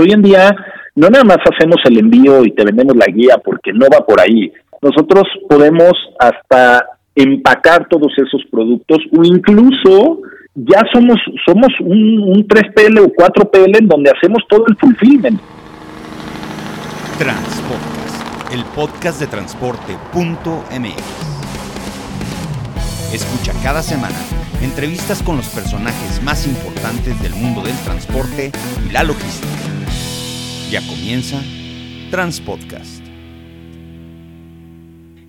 Hoy en día no nada más hacemos el envío y te vendemos la guía porque no va por ahí. Nosotros podemos hasta empacar todos esos productos o incluso ya somos somos un, un 3PL o 4PL en donde hacemos todo el fulfillment. Transpodcast, el podcast de transporte.mx. Escucha cada semana entrevistas con los personajes más importantes del mundo del transporte y la logística. Ya comienza Transpodcast.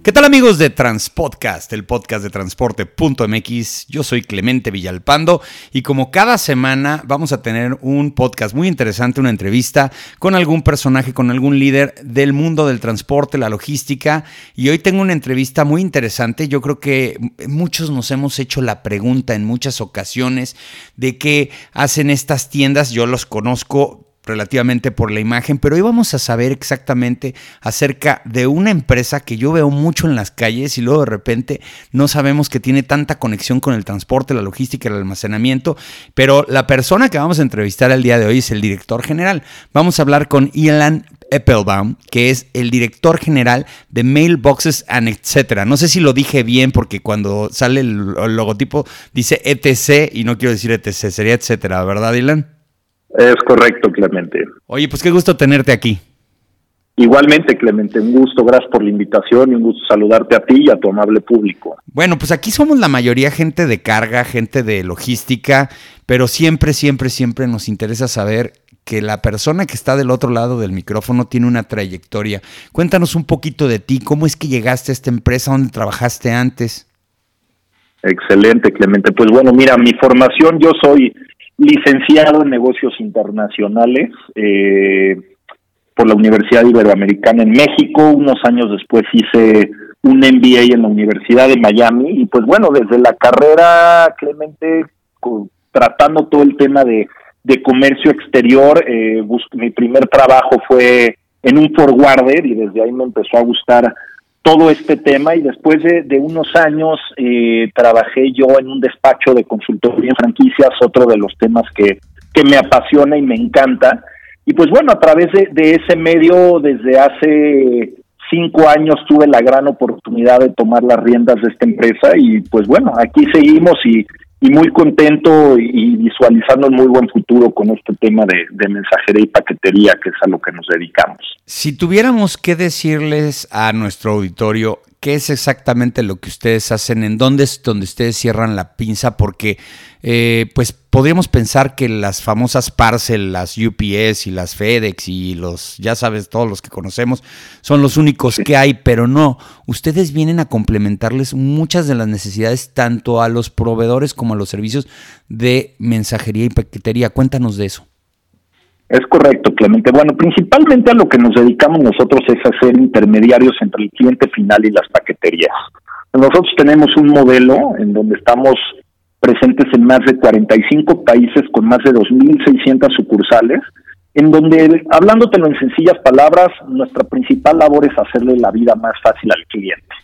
¿Qué tal amigos de Transpodcast, el podcast de transporte.mx? Yo soy Clemente Villalpando y como cada semana vamos a tener un podcast muy interesante, una entrevista con algún personaje, con algún líder del mundo del transporte, la logística. Y hoy tengo una entrevista muy interesante. Yo creo que muchos nos hemos hecho la pregunta en muchas ocasiones de qué hacen estas tiendas. Yo los conozco relativamente por la imagen, pero hoy vamos a saber exactamente acerca de una empresa que yo veo mucho en las calles y luego de repente no sabemos que tiene tanta conexión con el transporte, la logística, el almacenamiento, pero la persona que vamos a entrevistar el día de hoy es el director general. Vamos a hablar con Ilan Eppelbaum, que es el director general de Mailboxes and etcétera. No sé si lo dije bien porque cuando sale el, logotipo dice ETC y no quiero decir ETC, sería etcétera, ¿verdad, Ilan? Es correcto, Clemente. Oye, pues qué gusto tenerte aquí. Igualmente, Clemente, un gusto, gracias por la invitación y un gusto saludarte a ti y a tu amable público. Bueno, pues aquí somos la mayoría gente de carga, gente de logística, pero siempre, siempre, siempre nos interesa saber que la persona que está del otro lado del micrófono tiene una trayectoria. Cuéntanos un poquito de ti, cómo es que llegaste a esta empresa, dónde trabajaste antes. Excelente, Clemente. Pues bueno, mira, mi formación, yo soy licenciado en negocios internacionales eh, por la Universidad Iberoamericana en México. Unos años después hice un MBA en la Universidad de Miami y pues bueno, desde la carrera, Clemente, tratando todo el tema de, de comercio exterior, eh, mi primer trabajo fue en un forwarder y desde ahí me empezó a gustar todo este tema y después de, unos años eh, trabajé yo en un despacho de consultoría en franquicias, otro de los temas que, que me apasiona y me encanta. Y pues bueno, a través de, de ese medio, desde hace cinco años tuve la gran oportunidad de tomar las riendas de esta empresa y pues bueno, aquí seguimos y y muy contento y visualizando un muy buen futuro con este tema de, mensajería y paquetería, que es a lo que nos dedicamos. Si tuviéramos que decirles a nuestro auditorio qué es exactamente lo que ustedes hacen, en dónde es donde ustedes cierran la pinza, porque eh, pues podríamos pensar que las famosas parcel, las UPS y las FedEx y los, ya sabes, todos los que conocemos, son los únicos que hay, pero no, ustedes vienen a complementarles muchas de las necesidades tanto a los proveedores como a los servicios de mensajería y paquetería. Cuéntanos de eso. Es correcto, Clemente. Bueno, principalmente a lo que nos dedicamos nosotros es a ser intermediarios entre el cliente final y las paqueterías. Nosotros tenemos un modelo en donde estamos presentes en más de 45 países con más de 2.600 sucursales, en donde, hablándotelo en sencillas palabras, nuestra principal labor es hacerle la vida más fácil al cliente.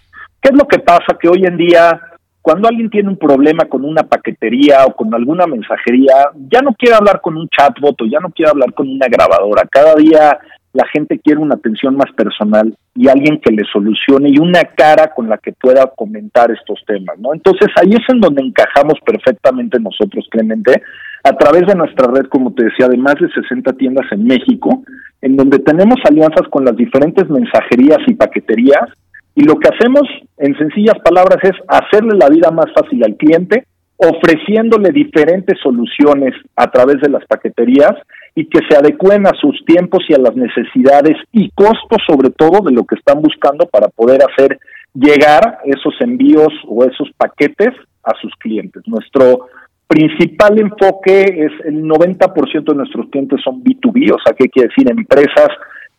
¿Qué es lo que pasa? Que hoy en día cuando alguien tiene un problema con una paquetería o con alguna mensajería, ya no quiere hablar con un chatbot o ya no quiere hablar con una grabadora. Cada día la gente quiere una atención más personal y alguien que le solucione y una cara con la que pueda comentar estos temas, ¿no? Entonces ahí es en donde encajamos perfectamente nosotros, Clemente, a través de nuestra red, como te decía, de más de 60 tiendas en México, en donde tenemos alianzas con las diferentes mensajerías y paqueterías y lo que hacemos, en sencillas palabras, es hacerle la vida más fácil al cliente, ofreciéndole diferentes soluciones a través de las paqueterías y que se adecuen a sus tiempos y a las necesidades y costos sobre todo de lo que están buscando para poder hacer llegar esos envíos o esos paquetes a sus clientes. Nuestro principal enfoque es el 90% de nuestros clientes son B2B, o sea, ¿qué quiere decir? Empresas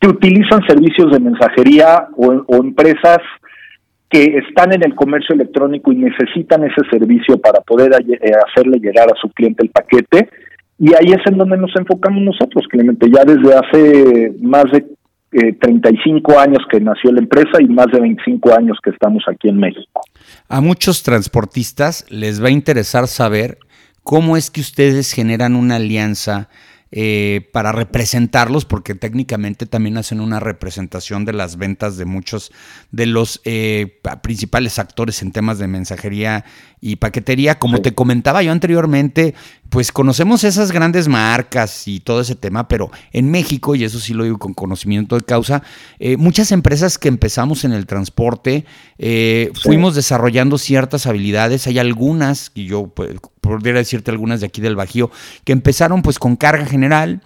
que utilizan servicios de mensajería o, empresas que están en el comercio electrónico y necesitan ese servicio para poder eh, hacerle llegar a su cliente el paquete. Y ahí es en donde nos enfocamos nosotros, Clemente, ya desde hace más de 35 eh, años que nació la empresa y más de 25 años que estamos aquí en México. A muchos transportistas les va a interesar saber cómo es que ustedes generan una alianza eh, para representarlos, porque técnicamente también hacen una representación de las ventas de muchos de los eh, principales actores en temas de mensajería y paquetería. Como te comentaba yo anteriormente, pues conocemos esas grandes marcas y todo ese tema, pero en México, y eso sí lo digo con conocimiento de causa, eh, muchas empresas que empezamos en el transporte, fuimos desarrollando ciertas habilidades, hay algunas, y yo pues, podría decirte algunas de aquí del Bajío, que empezaron pues con carga general,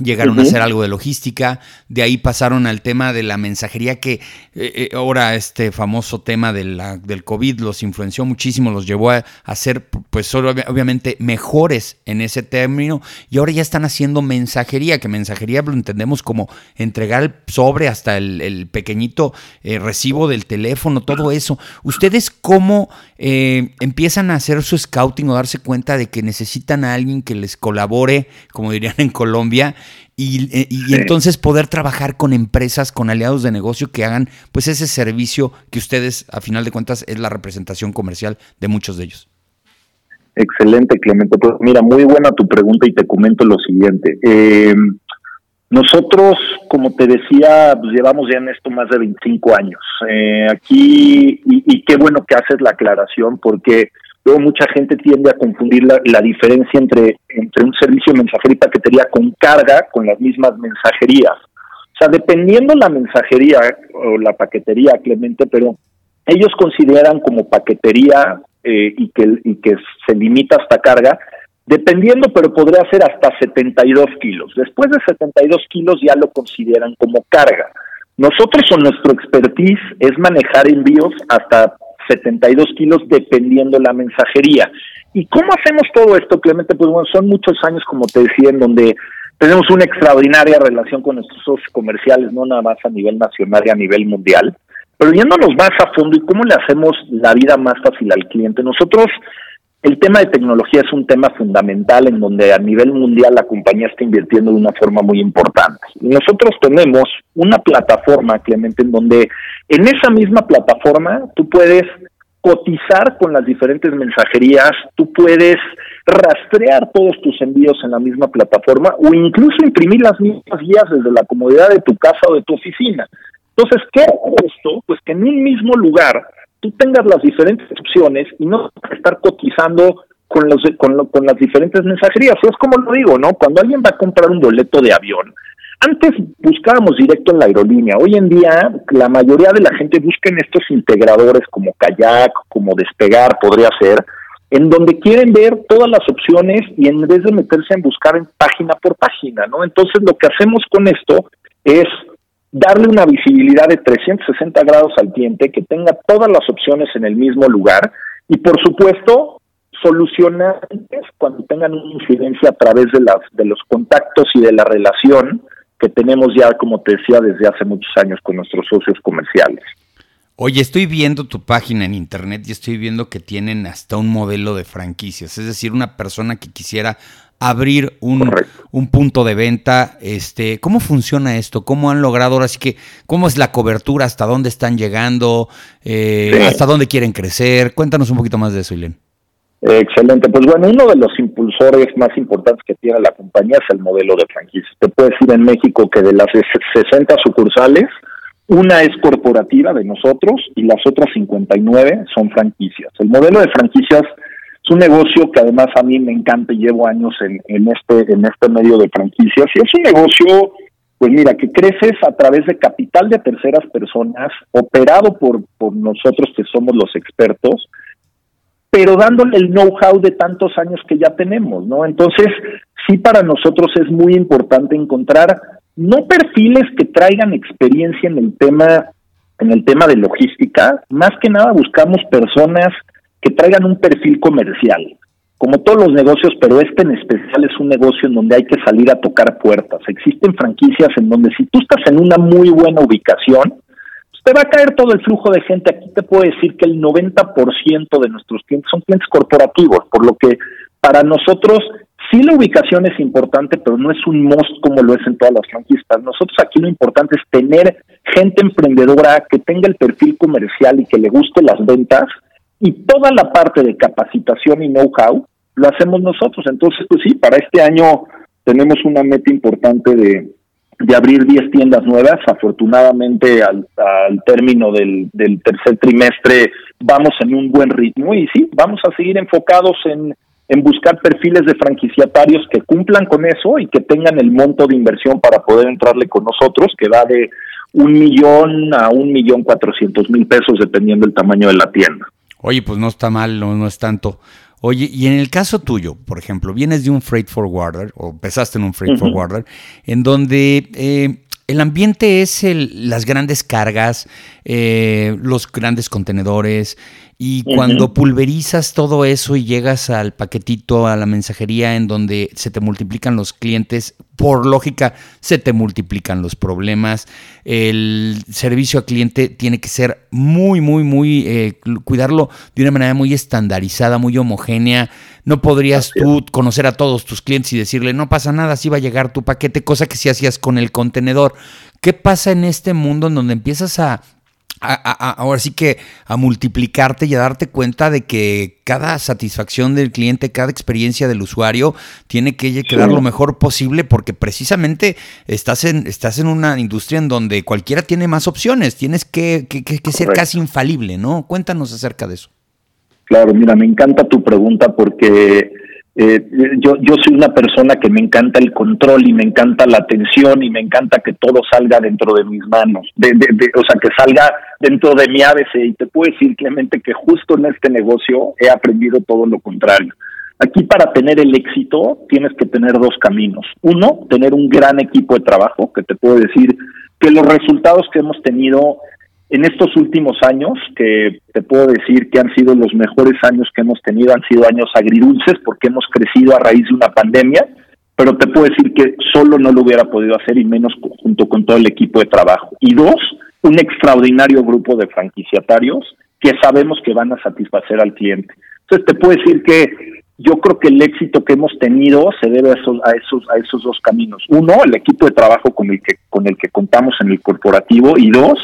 Llegaron a hacer algo de logística, de ahí pasaron al tema de la mensajería que eh, eh, ahora este famoso tema de la, del COVID los influenció muchísimo, los llevó a, ser pues obviamente mejores en ese término y ahora ya están haciendo mensajería, que mensajería lo entendemos como entregar el sobre hasta el, pequeñito eh, recibo del teléfono, todo eso. ¿Ustedes cómo empiezan a hacer su scouting o darse cuenta de que necesitan a alguien que les colabore, como dirían en Colombia? Eh, y, entonces poder trabajar con empresas, con aliados de negocio que hagan pues ese servicio que ustedes a final de cuentas es la representación comercial de muchos de ellos. Excelente, Clemente. Pues mira, muy buena tu pregunta y te comento lo siguiente. Eh, nosotros, como te decía, pues llevamos ya en esto más de 25 años. Eh, aquí, y, y, qué bueno que haces la aclaración, porque Mucha gente tiende a confundir la, diferencia entre, entre un servicio de mensajería y paquetería con carga con las mismas mensajerías. O sea, dependiendo la mensajería o la paquetería, Clemente, pero ellos consideran como paquetería eh, y, que, y que se limita hasta carga, dependiendo, pero podría ser hasta 72 kilos. Después de 72 kilos ya lo consideran como carga. Nosotros o nuestro expertise es manejar envíos hasta 72 kilos dependiendo la mensajería. ¿Y cómo hacemos todo esto, Clemente? Pues bueno, son muchos años, como te decía, en donde tenemos una extraordinaria relación con nuestros socios comerciales, no nada más a nivel nacional y a nivel mundial, pero yéndonos más a fondo y cómo le hacemos la vida más fácil al cliente. Nosotros el tema de tecnología es un tema fundamental en donde a nivel mundial la compañía está invirtiendo de una forma muy importante. nosotros tenemos una plataforma, Clemente, en donde en esa misma plataforma tú puedes cotizar con las diferentes mensajerías, tú puedes rastrear todos tus envíos en la misma plataforma o incluso imprimir las mismas guías desde la comodidad de tu casa o de tu oficina. Entonces, ¿qué es esto? Pues que en un mismo lugar tú tengas las diferentes opciones y no estar cotizando con, los, con, con las diferentes mensajerías. Es como lo digo, ¿no? Cuando alguien va a comprar un boleto de avión, antes buscábamos directo en la aerolínea. Hoy en día la mayoría de la gente busca en estos integradores como Kayak, como Despegar, podría ser, en donde quieren ver todas las opciones y en vez de meterse en buscar en página por página, ¿no? Entonces lo que hacemos con esto es darle una visibilidad de 360 grados al cliente, que tenga todas las opciones en el mismo lugar y por supuesto solucionar cuando tengan una incidencia a través de, las, de los contactos y de la relación que tenemos ya, como te decía, desde hace muchos años con nuestros socios comerciales. Oye, estoy viendo tu página en internet y estoy viendo que tienen hasta un modelo de franquicias, es decir, una persona que quisiera abrir un, un, punto de venta. Este, ¿Cómo funciona esto? ¿Cómo han logrado ahora sí que, cómo es la cobertura? ¿Hasta dónde están llegando? Eh, ¿Hasta dónde quieren crecer? Cuéntanos un poquito más de eso, Ilen. Excelente. Pues bueno, uno de los impulsores más importantes que tiene la compañía es el modelo de franquicias. Te puedo decir en México que de las 60 sucursales, una es corporativa de nosotros y las otras 59 son franquicias. El modelo de franquicias es un negocio que además a mí me encanta y llevo años en, en, este, en este medio de franquicias. Y es un negocio, pues mira, que creces a través de capital de terceras personas, operado por, por nosotros que somos los expertos, pero dándole el know-how de tantos años que ya tenemos, ¿no? Entonces, sí para nosotros es muy importante encontrar no perfiles que traigan experiencia en el tema en el tema de logística, más que nada buscamos personas que traigan un perfil comercial, como todos los negocios, pero este en especial es un negocio en donde hay que salir a tocar puertas. Existen franquicias en donde si tú estás en una muy buena ubicación, pues te va a caer todo el flujo de gente. Aquí te puedo decir que el 90% de nuestros clientes son clientes corporativos, por lo que para nosotros sí la ubicación es importante, pero no es un must como lo es en todas las franquicias. Nosotros aquí lo importante es tener gente emprendedora que tenga el perfil comercial y que le guste las ventas y toda la parte de capacitación y know-how lo hacemos nosotros. Entonces, pues sí, para este año tenemos una meta importante de, de abrir 10 tiendas nuevas. Afortunadamente, al, término del, del, tercer trimestre, vamos en un buen ritmo y sí, vamos a seguir enfocados en, en buscar perfiles de franquiciatarios que cumplan con eso y que tengan el monto de inversión para poder entrarle con nosotros, que va de un millón a un millón cuatrocientos mil pesos, dependiendo del tamaño de la tienda. Oye, pues no está mal, no, no es tanto. Oye, y en el caso tuyo, por ejemplo, vienes de un freight forwarder o empezaste en un freight forwarder, en donde eh, el ambiente es el, las grandes cargas, eh, los grandes contenedores, y cuando pulverizas todo eso y llegas al paquetito, a la mensajería en donde se te multiplican los clientes, por lógica se te multiplican los problemas. El servicio al cliente tiene que ser muy, muy, muy, eh, cuidarlo de una manera muy estandarizada, muy homogénea. No podrías tú conocer a todos tus clientes y decirle, no pasa nada, así va a llegar tu paquete, cosa que sí hacías con el contenedor. ¿Qué pasa en este mundo en donde empiezas a ahora sí que a multiplicarte y a darte cuenta de que cada satisfacción del cliente, cada experiencia del usuario tiene que quedar lo mejor posible porque precisamente estás en, estás en una industria en donde cualquiera tiene más opciones, tienes que, que ser casi infalible, ¿no? Cuéntanos acerca de eso. Claro, mira, me encanta tu pregunta porque eh, yo, yo soy una persona que me encanta el control y me encanta la atención y me encanta que todo salga dentro de mis manos, de, o sea, que salga dentro de mi ABC. Y te puedo decir, Clemente, que justo en este negocio he aprendido todo lo contrario. Aquí para tener el éxito tienes que tener dos caminos. Uno, tener un gran equipo de trabajo, que te puedo decir que los resultados que hemos tenido en estos últimos años, que te puedo decir que han sido los mejores años que hemos tenido, han sido años agridulces porque hemos crecido a raíz de una pandemia, pero te puedo decir que solo no lo hubiera podido hacer y menos junto con todo el equipo de trabajo. Y dos, un extraordinario grupo de franquiciatarios que sabemos que van a satisfacer al cliente. Entonces te puedo decir que yo creo que el éxito que hemos tenido se debe a esos, a esos, a esos dos caminos. Uno, el equipo de trabajo con el que, con el que contamos en el corporativo y dos,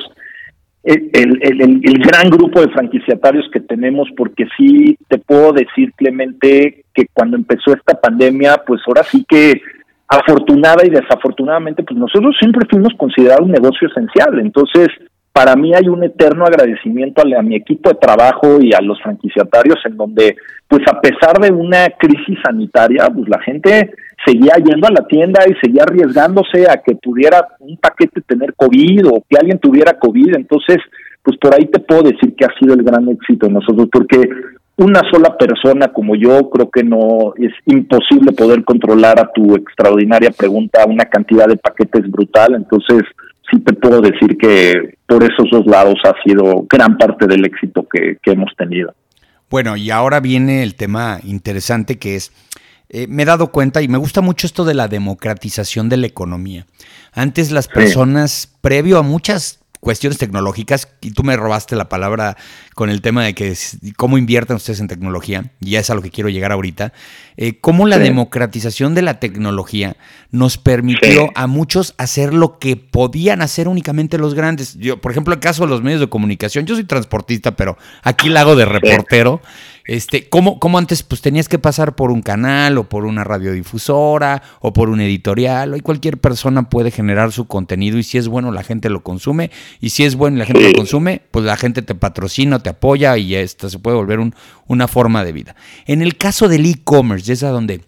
el, el, el, gran grupo de franquiciatarios que tenemos, porque sí te puedo decir, Clemente, que cuando empezó esta pandemia, pues ahora sí que afortunada y desafortunadamente, pues nosotros siempre fuimos considerados un negocio esencial. Entonces, para mí hay un eterno agradecimiento a, a, mi equipo de trabajo y a los franquiciatarios en donde, pues a pesar de una crisis sanitaria, pues la gente seguía yendo a la tienda y seguía arriesgándose a que pudiera un paquete tener COVID o que alguien tuviera COVID. Entonces, pues por ahí te puedo decir que ha sido el gran éxito de nosotros, porque una sola persona como yo creo que no es imposible poder controlar a tu extraordinaria pregunta una cantidad de paquetes brutal. Entonces, sí te puedo decir que por esos dos lados ha sido gran parte del éxito que, que hemos tenido. Bueno, y ahora viene el tema interesante que es eh, me he dado cuenta y me gusta mucho esto de la democratización de la economía. Antes las personas, previo a muchas cuestiones tecnológicas, y tú me robaste la palabra con el tema de que cómo invierten ustedes en tecnología, y ya es a lo que quiero llegar ahorita, eh, cómo la democratización de la tecnología nos permitió a muchos hacer lo que podían hacer únicamente los grandes. Yo, por ejemplo, el caso de los medios de comunicación, yo soy transportista, pero aquí la hago de reportero. Este, ¿cómo, ¿Cómo antes pues tenías que pasar por un canal o por una radiodifusora o por un editorial? Hoy cualquier persona puede generar su contenido y si es bueno la gente lo consume y si es bueno y la gente lo consume, pues la gente te patrocina, te apoya y esto se puede volver un, una forma de vida. En el caso del e-commerce, es a donde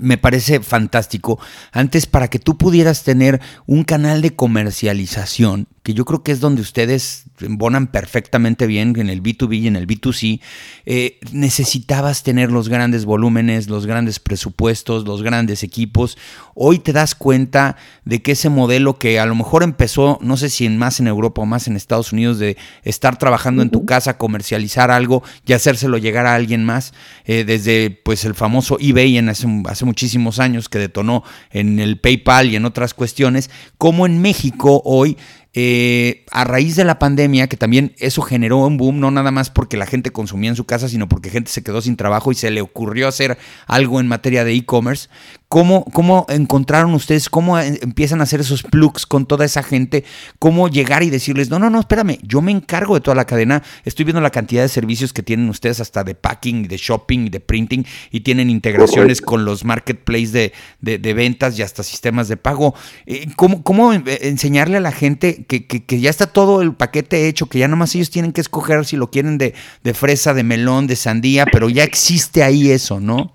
me parece fantástico. Antes, para que tú pudieras tener un canal de comercialización, que yo creo que es donde ustedes embonan perfectamente bien en el B2B y en el B2C, eh, necesitabas tener los grandes volúmenes, los grandes presupuestos, los grandes equipos. Hoy te das cuenta de que ese modelo que a lo mejor empezó, no sé si en más en Europa o más en Estados Unidos, de estar trabajando en tu casa, comercializar algo y hacérselo llegar a alguien más, eh, desde pues el famoso eBay en hace, hace muchísimos años que detonó en el PayPal y en otras cuestiones, como en México hoy eh, a raíz de la pandemia, que también eso generó un boom, no nada más porque la gente consumía en su casa, sino porque gente se quedó sin trabajo y se le ocurrió hacer algo en materia de e-commerce. ¿Cómo, ¿Cómo encontraron ustedes, cómo empiezan a hacer esos plugs con toda esa gente? ¿Cómo llegar y decirles, no, no, no, espérame, yo me encargo de toda la cadena, estoy viendo la cantidad de servicios que tienen ustedes hasta de packing, de shopping, de printing, y tienen integraciones con los marketplaces de, de, ventas y hasta sistemas de pago. Eh, ¿Cómo, cómo enseñarle a la gente que, ya está todo el paquete hecho, que ya nomás ellos tienen que escoger si lo quieren de, de fresa, de melón, de sandía, pero ya existe ahí eso, ¿no?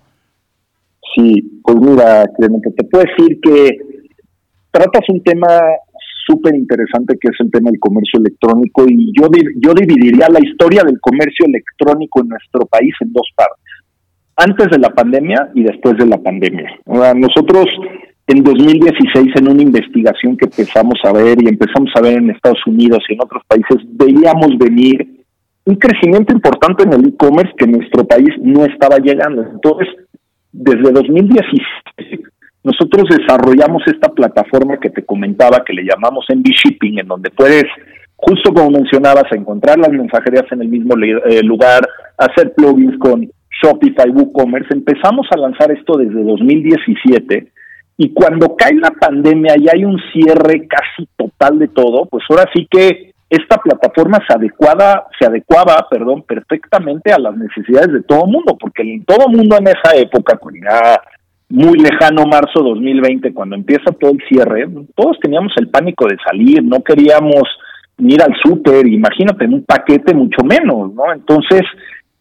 Sí, pues mira, te puedo decir que tratas un tema súper interesante que es el tema del comercio electrónico y yo, yo dividiría la historia del comercio electrónico en nuestro país en dos partes. Antes de la pandemia y después de la pandemia. Nosotros en 2016 en una investigación que empezamos a ver y empezamos a ver en Estados Unidos y en otros países, veíamos venir un crecimiento importante en el e-commerce que nuestro país no estaba llegando. Entonces, desde 2016, nosotros desarrollamos esta plataforma que te comentaba, que le llamamos Envy Shipping, en donde puedes, justo como mencionabas, encontrar las mensajerías en el mismo eh, lugar, hacer plugins con Shopify, WooCommerce. Empezamos a lanzar esto desde 2017 y cuando cae la pandemia y hay un cierre casi total de todo, pues ahora sí que esta plataforma se adecuaba, se adecuaba, perdón, perfectamente a las necesidades de todo mundo, porque en todo mundo en esa época, ya muy lejano marzo 2020, cuando empieza todo el cierre, todos teníamos el pánico de salir, no queríamos ir al súper, imagínate, en un paquete mucho menos, ¿no? Entonces,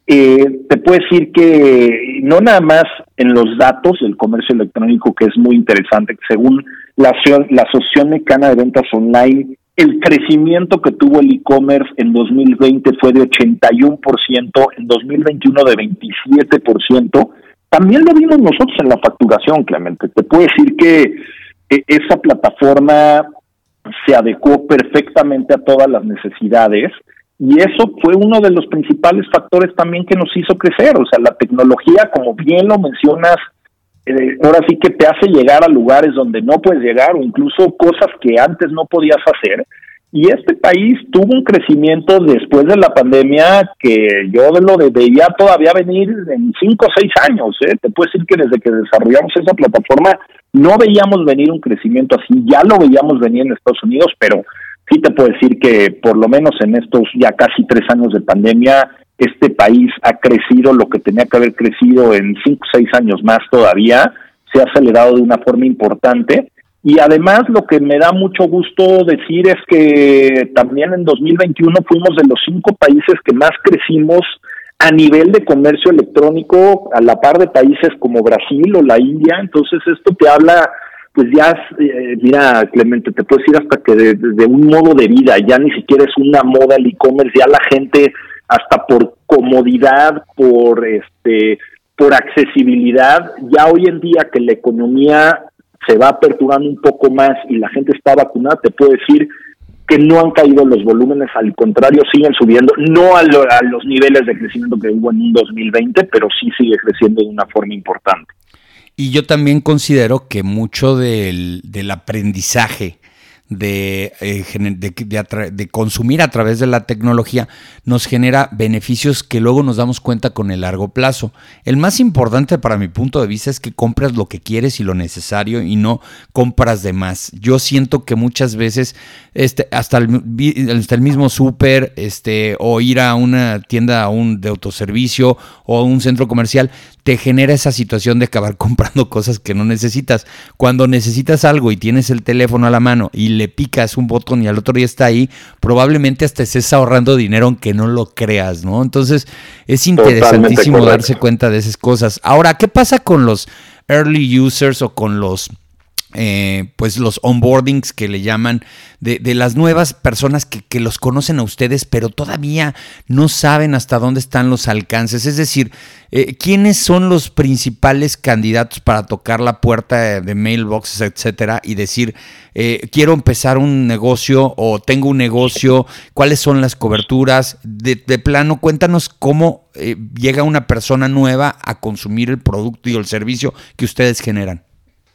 eh, te puedo decir que no nada más en los datos del comercio electrónico, que es muy interesante, según la, la Asociación Mexicana de Ventas Online, el crecimiento que tuvo el e-commerce en 2020 fue de 81%, en 2021 de 27%. También lo vimos nosotros en la facturación, Clemente. Te puedo decir que eh, esa plataforma se adecuó perfectamente a todas las necesidades y eso fue uno de los principales factores también que nos hizo crecer. O sea, la tecnología, como bien lo mencionas, eh, ahora sí que te hace llegar a lugares donde no puedes llegar o incluso cosas que antes no podías hacer. Y este país tuvo un crecimiento después de la pandemia que yo lo veía todavía venir en cinco o seis años. ¿eh? Te puedo decir que desde que desarrollamos esa plataforma no veíamos venir un crecimiento así. Ya lo veíamos venir en Estados Unidos, pero sí te puedo decir que por lo menos en estos ya casi tres años de pandemia, este país ha crecido lo que tenía que haber crecido en cinco seis años más todavía, se ha acelerado de una forma importante. Y además lo que me da mucho gusto decir es que también en 2021 fuimos de los cinco países que más crecimos a nivel de comercio electrónico, a la par de países como Brasil o la India. Entonces esto te habla pues ya, eh, mira, Clemente, te puedes decir hasta que de, un modo de vida, ya ni siquiera es una moda el e-commerce, ya la gente, hasta por comodidad, por este, por accesibilidad, ya hoy en día que la economía se va aperturando un poco más y la gente está vacunada, te puedo decir que no han caído los volúmenes, al contrario, siguen subiendo, no a, a los niveles de crecimiento que hubo en un 2020, pero sí sigue creciendo de una forma importante. Y yo también considero que mucho del, del aprendizaje de, eh, de, consumir a través de la tecnología nos genera beneficios que luego nos damos cuenta con el largo plazo. El más importante para mi punto de vista es que compras lo que quieres y lo necesario y no compras de más. Yo siento que muchas veces este, hasta, el, hasta el mismo súper este, o ir a una tienda un, de autoservicio o a un centro comercial te genera esa situación de acabar comprando cosas que no necesitas. Cuando necesitas algo y tienes el teléfono a la mano y le picas un botón y al otro día está ahí, probablemente hasta estés ahorrando dinero aunque no lo creas, ¿no? Entonces es interesantísimo darse cuenta de esas cosas. Ahora, ¿qué pasa con los early users o con los eh, pues los onboardings que le llaman de, las nuevas personas que, los conocen a ustedes, pero todavía no saben hasta dónde están los alcances. Es decir, eh, ¿quiénes son los principales candidatos para tocar la puerta de, mailboxes, etcétera, y decir, eh, quiero empezar un negocio o tengo un negocio, cuáles son las coberturas? De, plano, cuéntanos cómo llega una persona nueva a consumir el producto y el servicio que ustedes generan.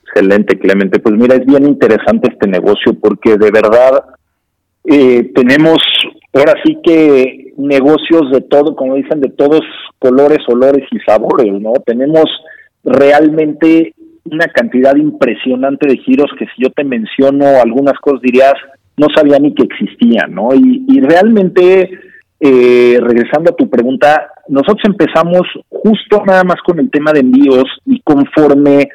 Excelente, Clemente. Pues mira, es bien interesante este negocio porque de verdad Eh, tenemos ahora sí que negocios de todo, como dicen, de todos colores, olores y sabores, ¿no? Tenemos realmente una cantidad impresionante de giros que si yo te menciono algunas cosas dirías, no sabía ni que existían, ¿no? Y, y realmente, eh, regresando a tu pregunta, nosotros empezamos justo nada más con el tema de envíos y conforme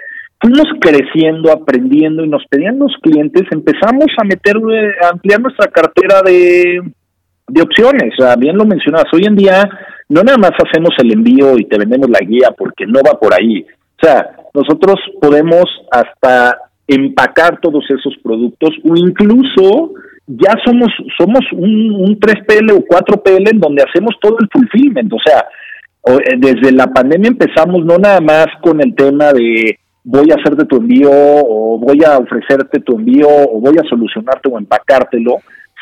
fuimos creciendo, aprendiendo y nos pedían los clientes, empezamos a meter, a ampliar nuestra cartera de, de opciones. O sea, bien lo mencionabas, hoy en día no nada más hacemos el envío y te vendemos la guía porque no va por ahí. O sea, nosotros podemos hasta empacar todos esos productos o incluso ya somos somos un, un 3PL o 4PL en donde hacemos todo el fulfillment, o sea, eh, desde la pandemia empezamos no nada más con el tema de voy a hacerte tu envío o voy a ofrecerte tu envío o voy a solucionarte o empacártelo,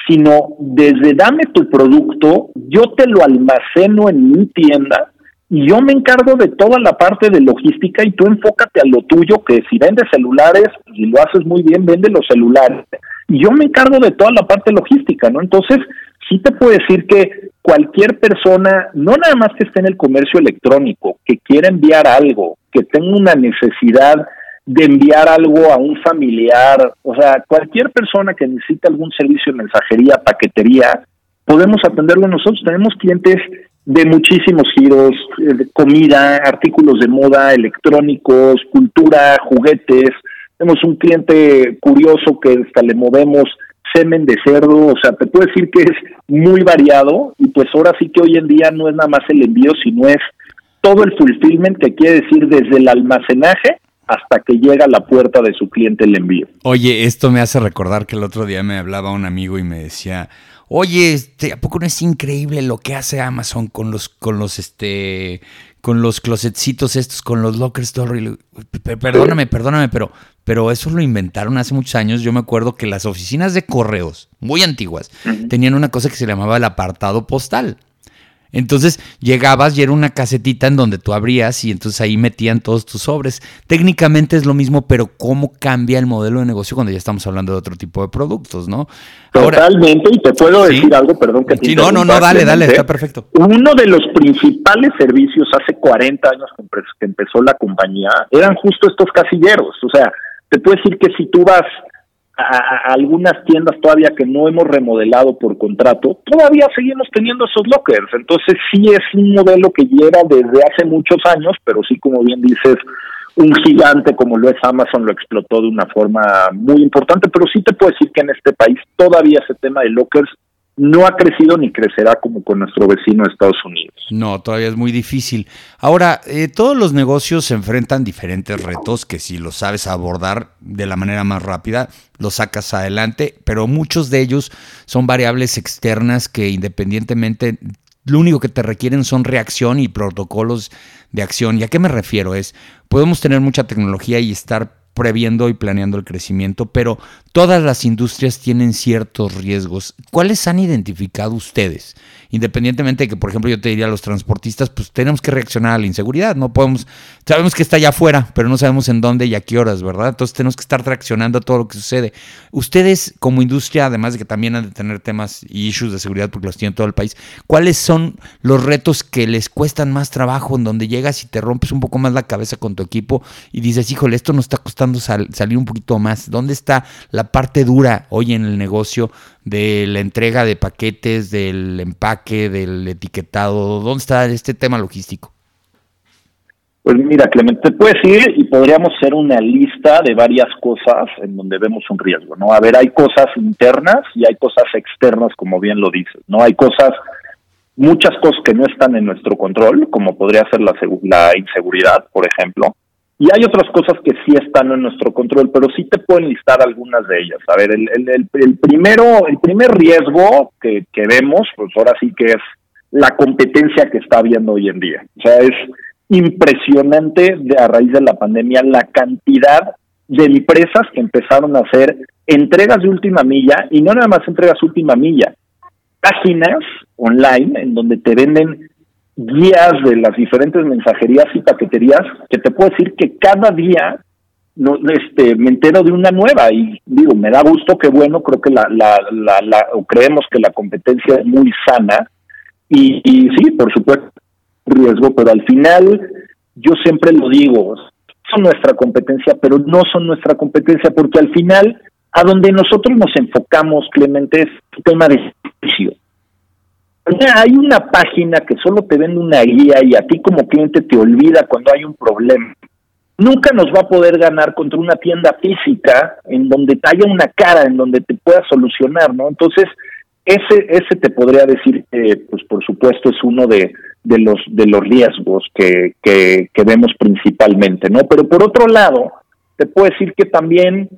sino desde dame tu producto, yo te lo almaceno en mi tienda y yo me encargo de toda la parte de logística y tú enfócate a lo tuyo, que si vendes celulares y lo haces muy bien, vende los celulares. Y yo me encargo de toda la parte logística, ¿no? Entonces, sí te puedo decir que cualquier persona, no nada más que esté en el comercio electrónico, que quiera enviar algo, que tenga una necesidad de enviar algo a un familiar, o sea, cualquier persona que necesite algún servicio de mensajería, paquetería, podemos atenderlo nosotros. Tenemos clientes de muchísimos giros, eh, comida, artículos de moda, electrónicos, cultura, juguetes. Tenemos un cliente curioso que hasta le movemos semen de cerdo, o sea, te puedo decir que es muy variado y pues ahora sí que hoy en día no es nada más el envío, sino es todo el fulfillment que quiere decir desde el almacenaje hasta que llega a la puerta de su cliente el envío. Oye, esto me hace recordar que el otro día me hablaba un amigo y me decía, Oye, este, ¿a poco no es increíble lo que hace Amazon con los, con los, este, con los closetcitos estos, con los lockers? Perdóname, perdóname, pero, pero eso lo inventaron hace muchos años. Yo me acuerdo que las oficinas de correos, muy antiguas, tenían una cosa que se llamaba el apartado postal. Entonces llegabas y era una casetita en donde tú abrías y entonces ahí metían todos tus sobres. Técnicamente es lo mismo, pero ¿cómo cambia el modelo de negocio cuando ya estamos hablando de otro tipo de productos, no? Totalmente, y te puedo decir algo, perdón que sí, No, no, no, dale, dale, está perfecto. Uno de los principales servicios hace 40 años que empezó la compañía eran justo estos casilleros. O sea, te puedo decir que si tú vas a, algunas tiendas todavía que no hemos remodelado por contrato, todavía seguimos teniendo esos lockers. Entonces sí es un modelo que lleva desde hace muchos años, pero sí, como bien dices, un gigante como lo es Amazon lo explotó de una forma muy importante, pero sí te puedo decir que en este país todavía ese tema de lockers no ha crecido ni crecerá como con nuestro vecino Estados Unidos. No, todavía es muy difícil. Ahora, eh, todos los negocios se enfrentan diferentes retos que si los sabes abordar de la manera más rápida, los sacas adelante, pero muchos de ellos son variables externas que independientemente lo único que te requieren son reacción y protocolos de acción. ¿Y a qué me refiero? Es, podemos tener mucha tecnología y estar previendo y planeando el crecimiento, pero todas las industrias tienen ciertos riesgos. ¿Cuáles han identificado ustedes? Independientemente de que, por ejemplo, yo te diría a los transportistas, pues tenemos que reaccionar a la inseguridad, no podemos, sabemos que está allá afuera, pero no sabemos en dónde y a qué horas, ¿verdad? Entonces tenemos que estar reaccionando a todo lo que sucede. Ustedes como industria, además de que también han de tener temas y issues de seguridad porque los tienen todo el país, ¿cuáles son los retos que les cuestan más trabajo en donde llegas y te rompes un poco más la cabeza con tu equipo y dices, híjole, esto nos está costando salir un poquito más? ¿Dónde está la parte dura hoy en el negocio de la entrega de paquetes, del empaque, del etiquetado? ¿Dónde está este tema logístico? Pues mira, Clemente, te puedes ir y podríamos hacer una lista de varias cosas en donde vemos un riesgo, ¿no? A ver, hay cosas internas y hay cosas externas, como bien lo dices, ¿no? Hay cosas, muchas cosas que no están en nuestro control, como podría ser la, la inseguridad, por ejemplo, y hay otras cosas que sí están en nuestro control, pero sí te pueden listar algunas de ellas. A ver, el, el, primero, el primer riesgo que, que vemos, pues ahora sí que es la competencia que está habiendo hoy en día. O sea, es impresionante de, a raíz de la pandemia la cantidad de empresas que empezaron a hacer entregas de última milla y no nada más entregas última milla, páginas online en donde te venden guías de las diferentes mensajerías y paqueterías que te puedo decir que cada día no, este, me entero de una nueva y digo, me da gusto que bueno, creo que la, la, la, o creemos que la competencia es muy sana y, y sí, por supuesto, riesgo, pero al final yo siempre lo digo, son nuestra competencia, pero no son nuestra competencia porque al final a donde nosotros nos enfocamos, Clemente, es el tema de servicio. Hay una página que solo te vende una guía y a ti como cliente te olvida cuando hay un problema nunca nos va a poder ganar contra una tienda física en donde haya una cara, en donde te pueda solucionar, ¿no? Entonces, ese, ese te podría decir pues por supuesto, es uno de, de los de los riesgos que, que, que vemos principalmente, ¿no? Pero por otro lado, te puedo decir que también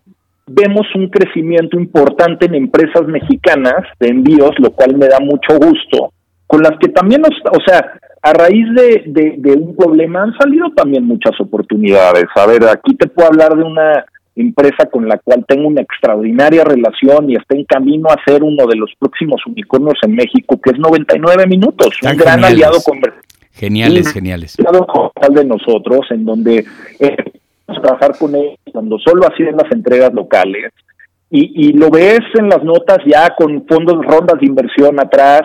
vemos un crecimiento importante en empresas mexicanas de envíos, lo cual me da mucho gusto, con las que también, nos, o sea, a raíz de, de, un problema han salido también muchas oportunidades. A ver, aquí te puedo hablar de una empresa con la cual tengo una extraordinaria relación y está en camino a ser uno de los próximos unicornios en México, que es 99 minutos, un gran aliado comercial. Geniales, geniales. Aliado de nosotros, en donde eh, trabajar con ellos cuando solo hacían las entregas locales. Y, y lo ves en las notas ya con fondos, rondas de inversión atrás,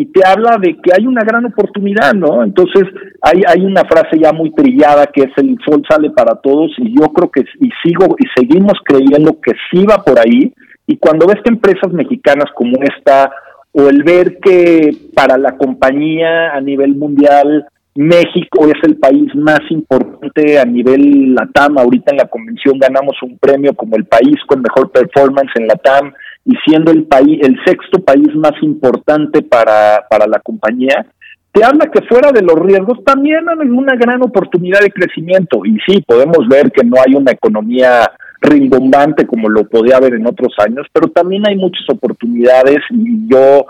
y te habla de que hay una gran oportunidad, ¿no? Entonces hay, hay una frase ya muy trillada que es el sol sale para todos y yo creo que y sigo y seguimos creyendo que sí va por ahí y cuando ves que empresas mexicanas como esta o el ver que para la compañía a nivel mundial México es el país más importante a nivel LATAM. Ahorita en la convención ganamos un premio como el país con mejor performance en LATAM y siendo el país el sexto país más importante para, para la compañía, te habla que fuera de los riesgos también hay una gran oportunidad de crecimiento. Y sí, podemos ver que no hay una economía rimbombante como lo podía haber en otros años, pero también hay muchas oportunidades y yo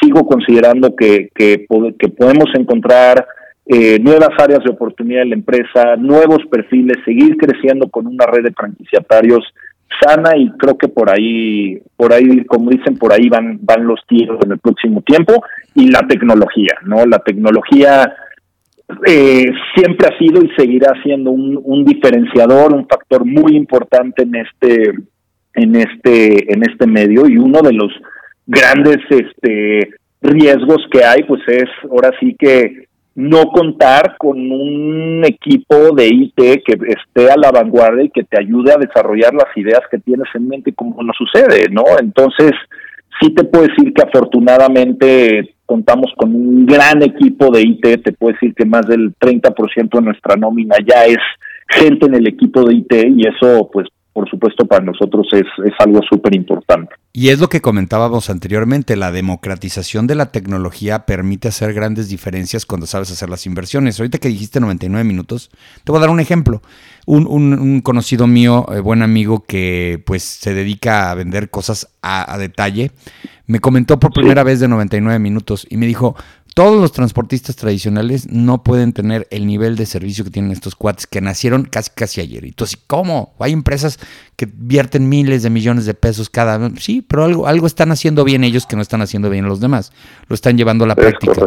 sigo considerando que, que, que podemos encontrar eh, nuevas áreas de oportunidad en la empresa, nuevos perfiles, seguir creciendo con una red de franquiciatarios sana y creo que por ahí, por ahí, como dicen, por ahí van, van los tiros en el próximo tiempo y la tecnología, ¿no? La tecnología eh, siempre ha sido y seguirá siendo un, un diferenciador, un factor muy importante en este, en este, en este medio y uno de los grandes, este, riesgos que hay, pues es ahora sí que no contar con un equipo de IT que esté a la vanguardia y que te ayude a desarrollar las ideas que tienes en mente como nos sucede, ¿no? Entonces, sí te puedo decir que afortunadamente contamos con un gran equipo de IT, te puedo decir que más del 30% de nuestra nómina ya es gente en el equipo de IT y eso pues por supuesto para nosotros es, es algo súper importante. Y es lo que comentábamos anteriormente, la democratización de la tecnología permite hacer grandes diferencias cuando sabes hacer las inversiones. Ahorita que dijiste 99 minutos, te voy a dar un ejemplo. Un, un, conocido mío, eh, buen amigo, que pues se dedica a vender cosas a, a detalle, me comentó por primera vez de 99 minutos y me dijo, todos los transportistas tradicionales no pueden tener el nivel de servicio que tienen estos cuates que nacieron casi casi ayer. Y tú así, ¿cómo? Hay empresas que vierten miles de millones de pesos cada Sí, pero algo, algo están haciendo bien ellos que no están haciendo bien los demás. Lo están llevando a la práctica.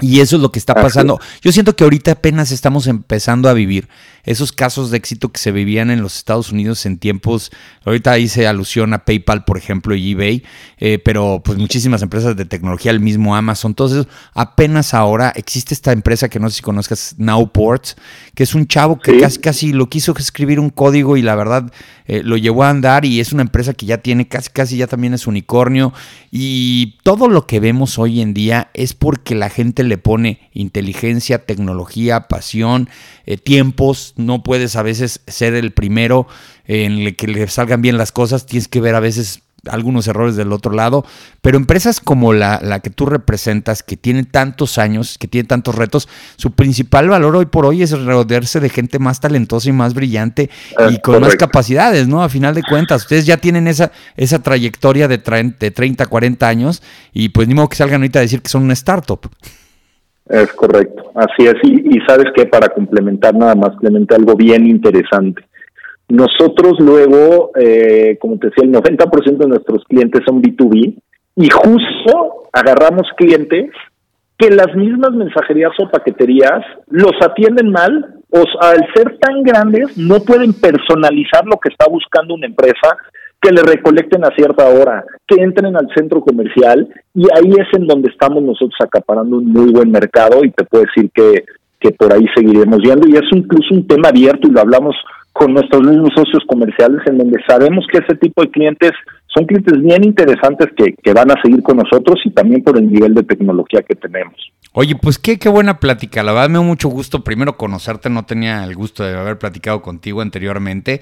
Y eso es lo que está pasando. Yo siento que ahorita apenas estamos empezando a vivir esos casos de éxito que se vivían en los Estados Unidos en tiempos, ahorita hice alusión a PayPal, por ejemplo, y eBay, eh, pero pues muchísimas empresas de tecnología, el mismo Amazon, entonces apenas ahora existe esta empresa que no sé si conozcas, Nowport, que es un chavo que casi, casi lo quiso escribir un código y la verdad eh, lo llevó a andar y es una empresa que ya tiene casi, casi ya también es unicornio. Y todo lo que vemos hoy en día es porque la gente le pone inteligencia, tecnología, pasión, eh, tiempos, no puedes a veces ser el primero en el que le salgan bien las cosas, tienes que ver a veces algunos errores del otro lado, pero empresas como la, la, que tú representas, que tienen tantos años, que tienen tantos retos, su principal valor hoy por hoy es rodearse de gente más talentosa y más brillante y con más capacidades, ¿no? A final de cuentas, ustedes ya tienen esa, esa trayectoria de, de 30, 40 años y pues ni modo que salgan ahorita a decir que son una startup. Es correcto, así es. Y, sabes que para complementar nada más, Clemente, algo bien interesante. Nosotros luego, eh, como te decía, el 90% de nuestros clientes son B2B y justo agarramos clientes que las mismas mensajerías o paqueterías los atienden mal o al ser tan grandes no pueden personalizar lo que está buscando una empresa que le recolecten a cierta hora, que entren al centro comercial y ahí es en donde estamos nosotros acaparando un muy buen mercado y te puedo decir que, que por ahí seguiremos viendo y es incluso un tema abierto y lo hablamos con nuestros mismos socios comerciales en donde sabemos que ese tipo de clientes son clientes bien interesantes que, que van a seguir con nosotros y también por el nivel de tecnología que tenemos. Oye, pues qué, qué buena plática. La verdad me da mucho gusto primero conocerte. No tenía el gusto de haber platicado contigo anteriormente.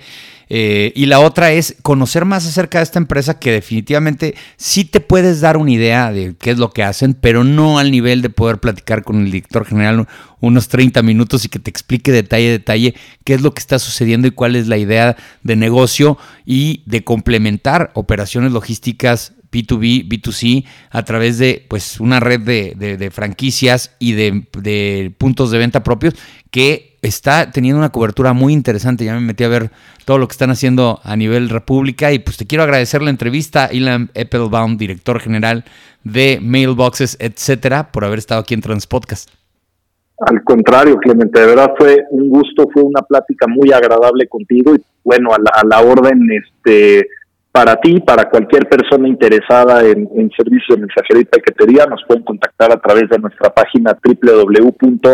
Eh, y la otra es conocer más acerca de esta empresa que definitivamente sí te puedes dar una idea de qué es lo que hacen, pero no al nivel de poder platicar con el director general unos 30 minutos y que te explique detalle a detalle qué es lo que está sucediendo y cuál es la idea de negocio y de complementar operaciones logísticas B2B, B2C, a través de pues una red de, franquicias y de, puntos de venta propios que está teniendo una cobertura muy interesante. Ya me metí a ver todo lo que están haciendo a nivel república y pues te quiero agradecer la entrevista, Ilan Eppelbaum, director general de Mailboxes, etcétera, por haber estado aquí en Transpodcast. Al contrario, Clemente, de verdad fue un gusto, fue una plática muy agradable contigo y bueno, a la orden, este, para ti, para cualquier persona interesada en, servicios de mensajería y paquetería, nos pueden contactar a través de nuestra página www.md.mx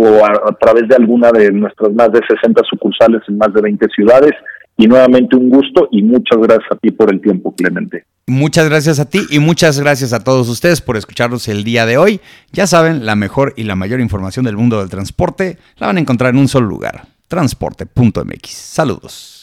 o a, través de alguna de nuestras más de 60 sucursales en más de 20 ciudades. Y nuevamente un gusto y muchas gracias a ti por el tiempo, Clemente. Muchas gracias a ti y muchas gracias a todos ustedes por escucharnos el día de hoy. Ya saben, la mejor y la mayor información del mundo del transporte la van a encontrar en un solo lugar, transporte.mx. Saludos.